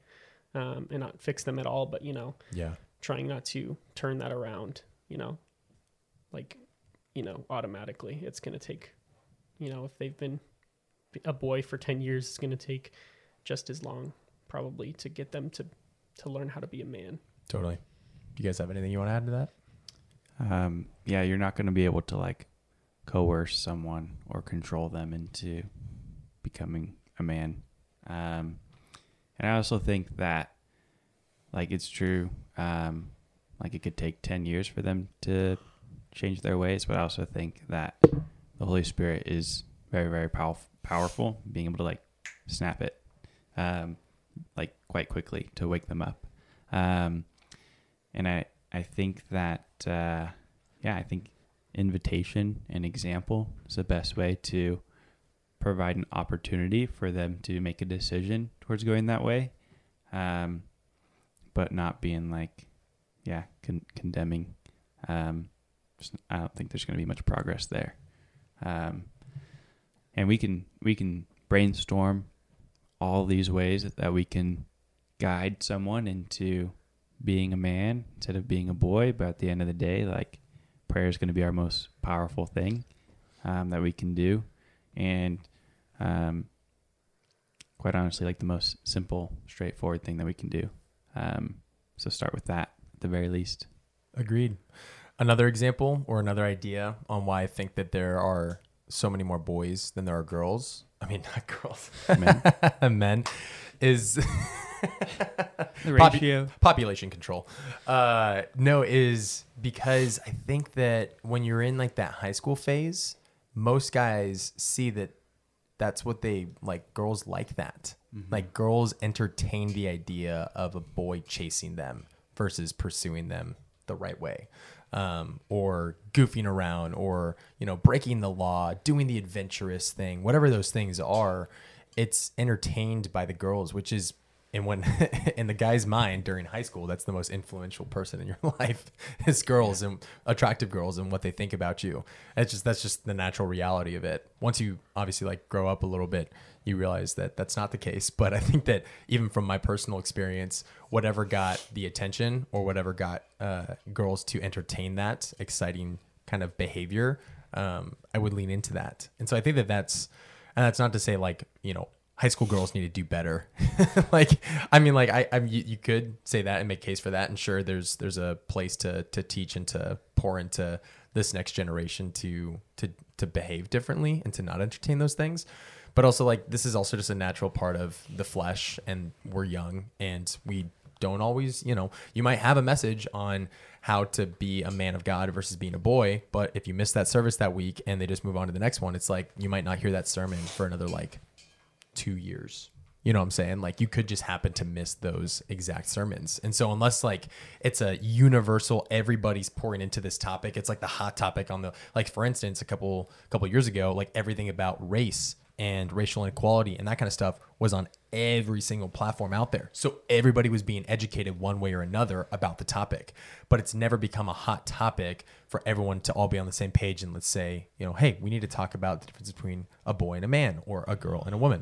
um, and not fix them at all, but you know, Yeah. trying not to turn that around, you know, like, you know, automatically. It's going to take, you know, if they've been a boy for 10 years is going to take just as long probably to get them to to learn how to be a man. Totally. Do you guys have anything you want to add to that? Um, yeah, you're not going to be able to like coerce someone or control them into becoming a man. Um, and I also think that, like, it's true. Um, like, it could take 10 years for them to change their ways, but I also think that the Holy Spirit is very, very pow- powerful, being able to, like, snap it, um, like, quite quickly to wake them up. Um, and I, I think that, uh, yeah, I think invitation and example is the best way to provide an opportunity for them to make a decision towards going that way, um, but not being like, yeah, con- condemning. Um, I don't think there's going to be much progress there. Um, and we can we can brainstorm all these ways that we can guide someone into being a man instead of being a boy. But at the end of the day, like prayer is going to be our most powerful thing um, that we can do, and um, quite honestly, like the most simple, straightforward thing that we can do. Um, so start with that at the very least. Agreed. Another example or another idea on why I think that there are so many more boys than there are girls. I mean, not girls, Men. men, is the Popu- ratio. population control. Uh, no, is because I think that when you're in like that high school phase, most guys see that that's what they like. Girls like that. Like girls entertain the idea of a boy chasing them versus pursuing them the right way. Um, or goofing around, or you know, breaking the law, doing the adventurous thing, whatever those things are, it's entertained by the girls, which is and when in the guy's mind during high school, that's the most influential person in your life is girls and attractive girls and what they think about you. It's just that's just the natural reality of it. Once you obviously like grow up a little bit, you realize that that's not the case. But I think that even from my personal experience, whatever got the attention or whatever got uh, girls to entertain that exciting kind of behavior, um, I would lean into that. And so I think that that's and that's not to say like you know high school girls need to do better like i mean like i, I you, you could say that and make case for that and sure there's there's a place to to teach and to pour into this next generation to to to behave differently and to not entertain those things but also like this is also just a natural part of the flesh and we're young and we don't always, you know, you might have a message on how to be a man of God versus being a boy, but if you miss that service that week and they just move on to the next one, it's like you might not hear that sermon for another like two years. You know what I'm saying? Like you could just happen to miss those exact sermons. And so unless like it's a universal everybody's pouring into this topic, it's like the hot topic on the like for instance, a couple couple years ago, like everything about race and racial inequality and that kind of stuff was on every single platform out there. So everybody was being educated one way or another about the topic. But it's never become a hot topic for everyone to all be on the same page and let's say, you know, hey, we need to talk about the difference between a boy and a man or a girl and a woman.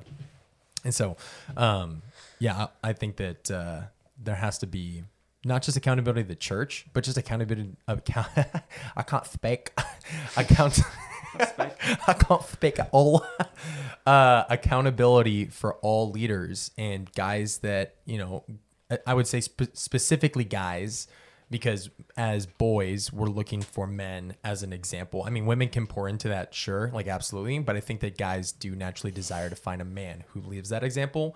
And so, um, yeah, I, I think that uh, there has to be not just accountability of the church, but just accountability of account. I can't speak. Account. I can't speak at all. Uh, accountability for all leaders and guys that you know. I- would say spe- specifically guys because as boys we're looking for men as an example i mean women can pour into that sure like absolutely but i think that guys do naturally desire to find a man who lives that example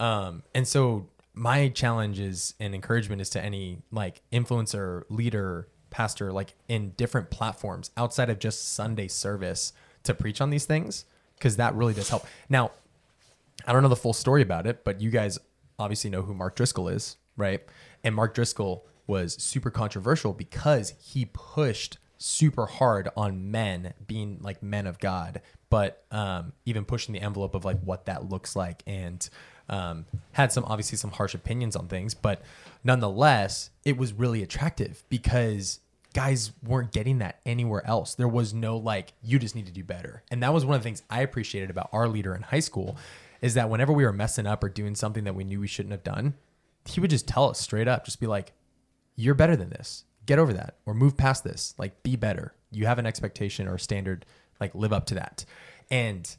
um, and so my challenge is and encouragement is to any like influencer leader pastor like in different platforms outside of just sunday service to preach on these things because that really does help now I don't know the full story about it, but you guys obviously know who Mark Driscoll is, right? And Mark Driscoll was super controversial because he pushed super hard on men being like men of God, but um, even pushing the envelope of like what that looks like and um, had some obviously some harsh opinions on things, but nonetheless, it was really attractive because guys weren't getting that anywhere else. There was no like, you just need to do better. And that was one of the things I appreciated about our leader in high school is that whenever we were messing up or doing something that we knew we shouldn't have done, he would just tell us straight up, just be like, you're better than this. Get over that or move past this. Like, be better. You have an expectation or standard, like, live up to that. And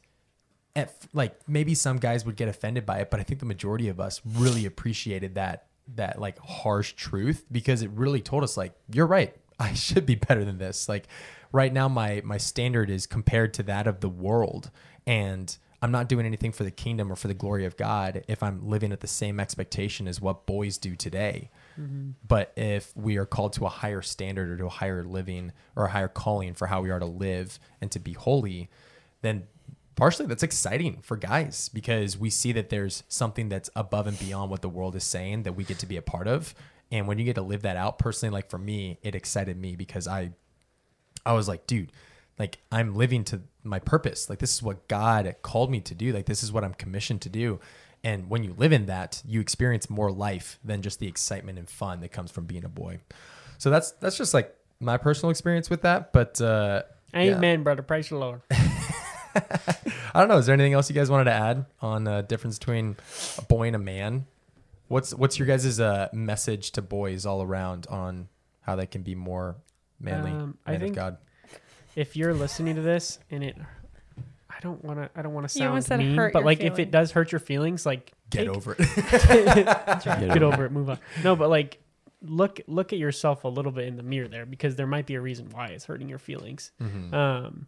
at, like maybe some guys would get offended by it, but I think the majority of us really appreciated that that like harsh truth because it really told us like you're right. I should be better than this. Like right now my my standard is compared to that of the world and I'm not doing anything for the kingdom or for the glory of God if I'm living at the same expectation as what boys do today. Mm-hmm. But if we are called to a higher standard or to a higher living or a higher calling for how we are to live and to be holy, then partially that's exciting for guys because we see that there's something that's above and beyond what the world is saying that we get to be a part of. And when you get to live that out personally, like for me, it excited me because I I was like, dude, like I'm living to my purpose. Like this is what God called me to do. Like this is what I'm commissioned to do. And when you live in that, you experience more life than just the excitement and fun that comes from being a boy. So that's that's just like my personal experience with that. But uh, Amen, brother. Praise the Lord. I don't know. Is there anything else you guys wanted to add on the difference between a boy and a man? What's what's your guys' uh, message to boys all around on how they can be more manly, Um, I man think of God? If you're listening to this and it, I don't want to. I don't want to You almost sound said mean, hurt but your like if it does hurt your feelings, like Get take- over it. get over it, move on. No, but like look look at yourself a little bit in the mirror there because there might be a reason why it's hurting your feelings. Mm-hmm. Um,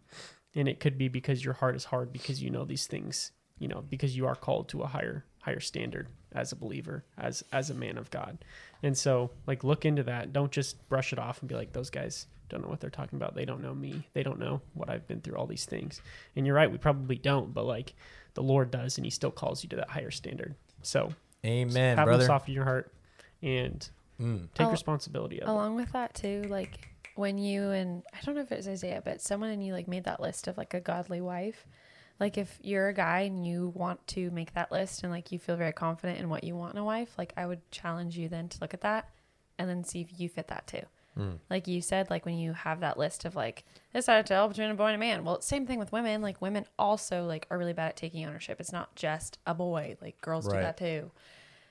and it could be because your heart is hard because you know these things, you know, because you are called to a higher higher standard as a believer, as as a man of God. And so like look into that. Don't just brush it off and be like those guys don't know what they're talking about. They don't know me. They don't know what I've been through all these things. And you're right, we probably don't, but like the Lord does and he still calls you to that higher standard. So Amen, have brother. them soften your heart and Mm. take Al- responsibility of it. Along with that too, like when you and I don't know if it was Isaiah, but someone and you like made that list of like a godly wife. Like if you're a guy and you want to make that list and like you feel very confident in what you want in a wife, like I would challenge you then to look at that and then see if you fit that too. Mm. Like you said, like when you have that list of like this I tell between a boy and a man. Well, same thing with women. Like women also like are really bad at taking ownership. It's not just a boy. Like girls do that too.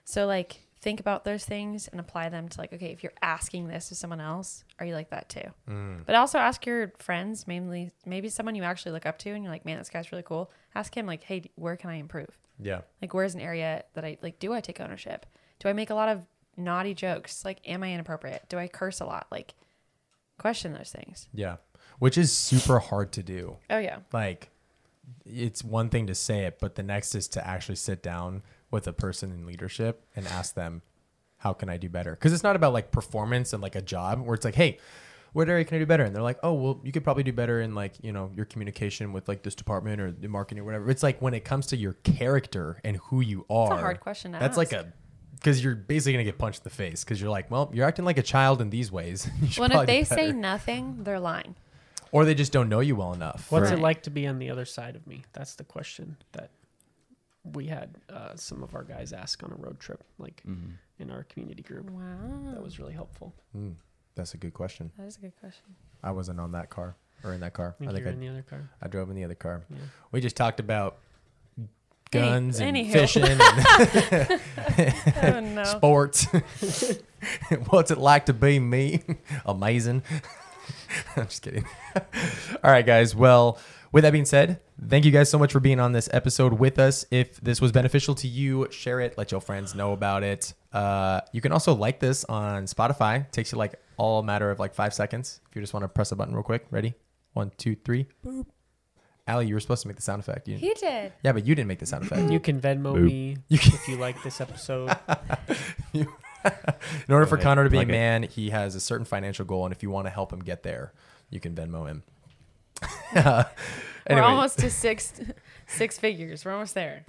So like think about those things and apply them to like okay, if you're asking this to someone else, are you like that too? Mm. But also ask your friends, mainly maybe someone you actually look up to and you're like, man, this guy's really cool. Ask him like, hey, where can I improve? Yeah. Like, where's an area that I like? Do I take ownership? Do I make a lot of naughty jokes? Like, am I inappropriate? Do I curse a lot? Like, question those things. Yeah. Which is super hard to do. Oh yeah, Like, it's one thing to say it, but the next is to actually sit down with a person in leadership and ask them, how can I do better? Because it's not about like performance and like a job where it's like, hey, what area can I do better? And they're like, oh, well, you could probably do better in like, you know, your communication with like this department or the marketing or whatever. It's like when it comes to your character and who you are. it's a hard question to That's like a, because you're basically going to get punched in the face because you're like, well, you're acting like a child in these ways. You should Well, if they say nothing, they're lying. or they just don't know you well enough. What's or- it like to be on the other side of me? That's the question that we had uh, some of our guys ask on a road trip, like Mhm. in our community group. Wow, That was really helpful. Mm, that's a good question. that is a good question. I wasn't on that car or in that car. I think I think you're I, in the other car. I drove in the other car. Yeah. We just talked about guns and anywho. fishing and Oh no. sports. What's it like to be me? Amazing. I'm just kidding. All right, guys. Well, with that being said, thank you guys so much for being on this episode with us. If this was beneficial to you, share it. Let your friends know about it. Uh, you can also like this on Spotify. takes you like all matter of like five seconds. If you just want to press a button real quick. Ready? One, two, three. Boop. Allie, you were supposed to make the sound effect. You didn't- He did. yeah, but you didn't make the sound effect. You can Venmo Boop. me You can- if you like this episode. In order Go for ahead, Connor to be a plug it. man, he has a certain financial goal, and if you want to help him get there, you can Venmo him. We're almost to six six figures. We're almost there.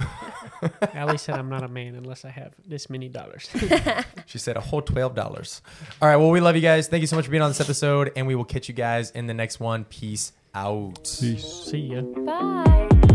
Allie said I'm not a man unless I have this many dollars. she said a whole twelve dollars. All right, well, we love you guys. Thank you so much for being on this episode, and we will catch you guys in the next one. Peace out. See ya. Bye.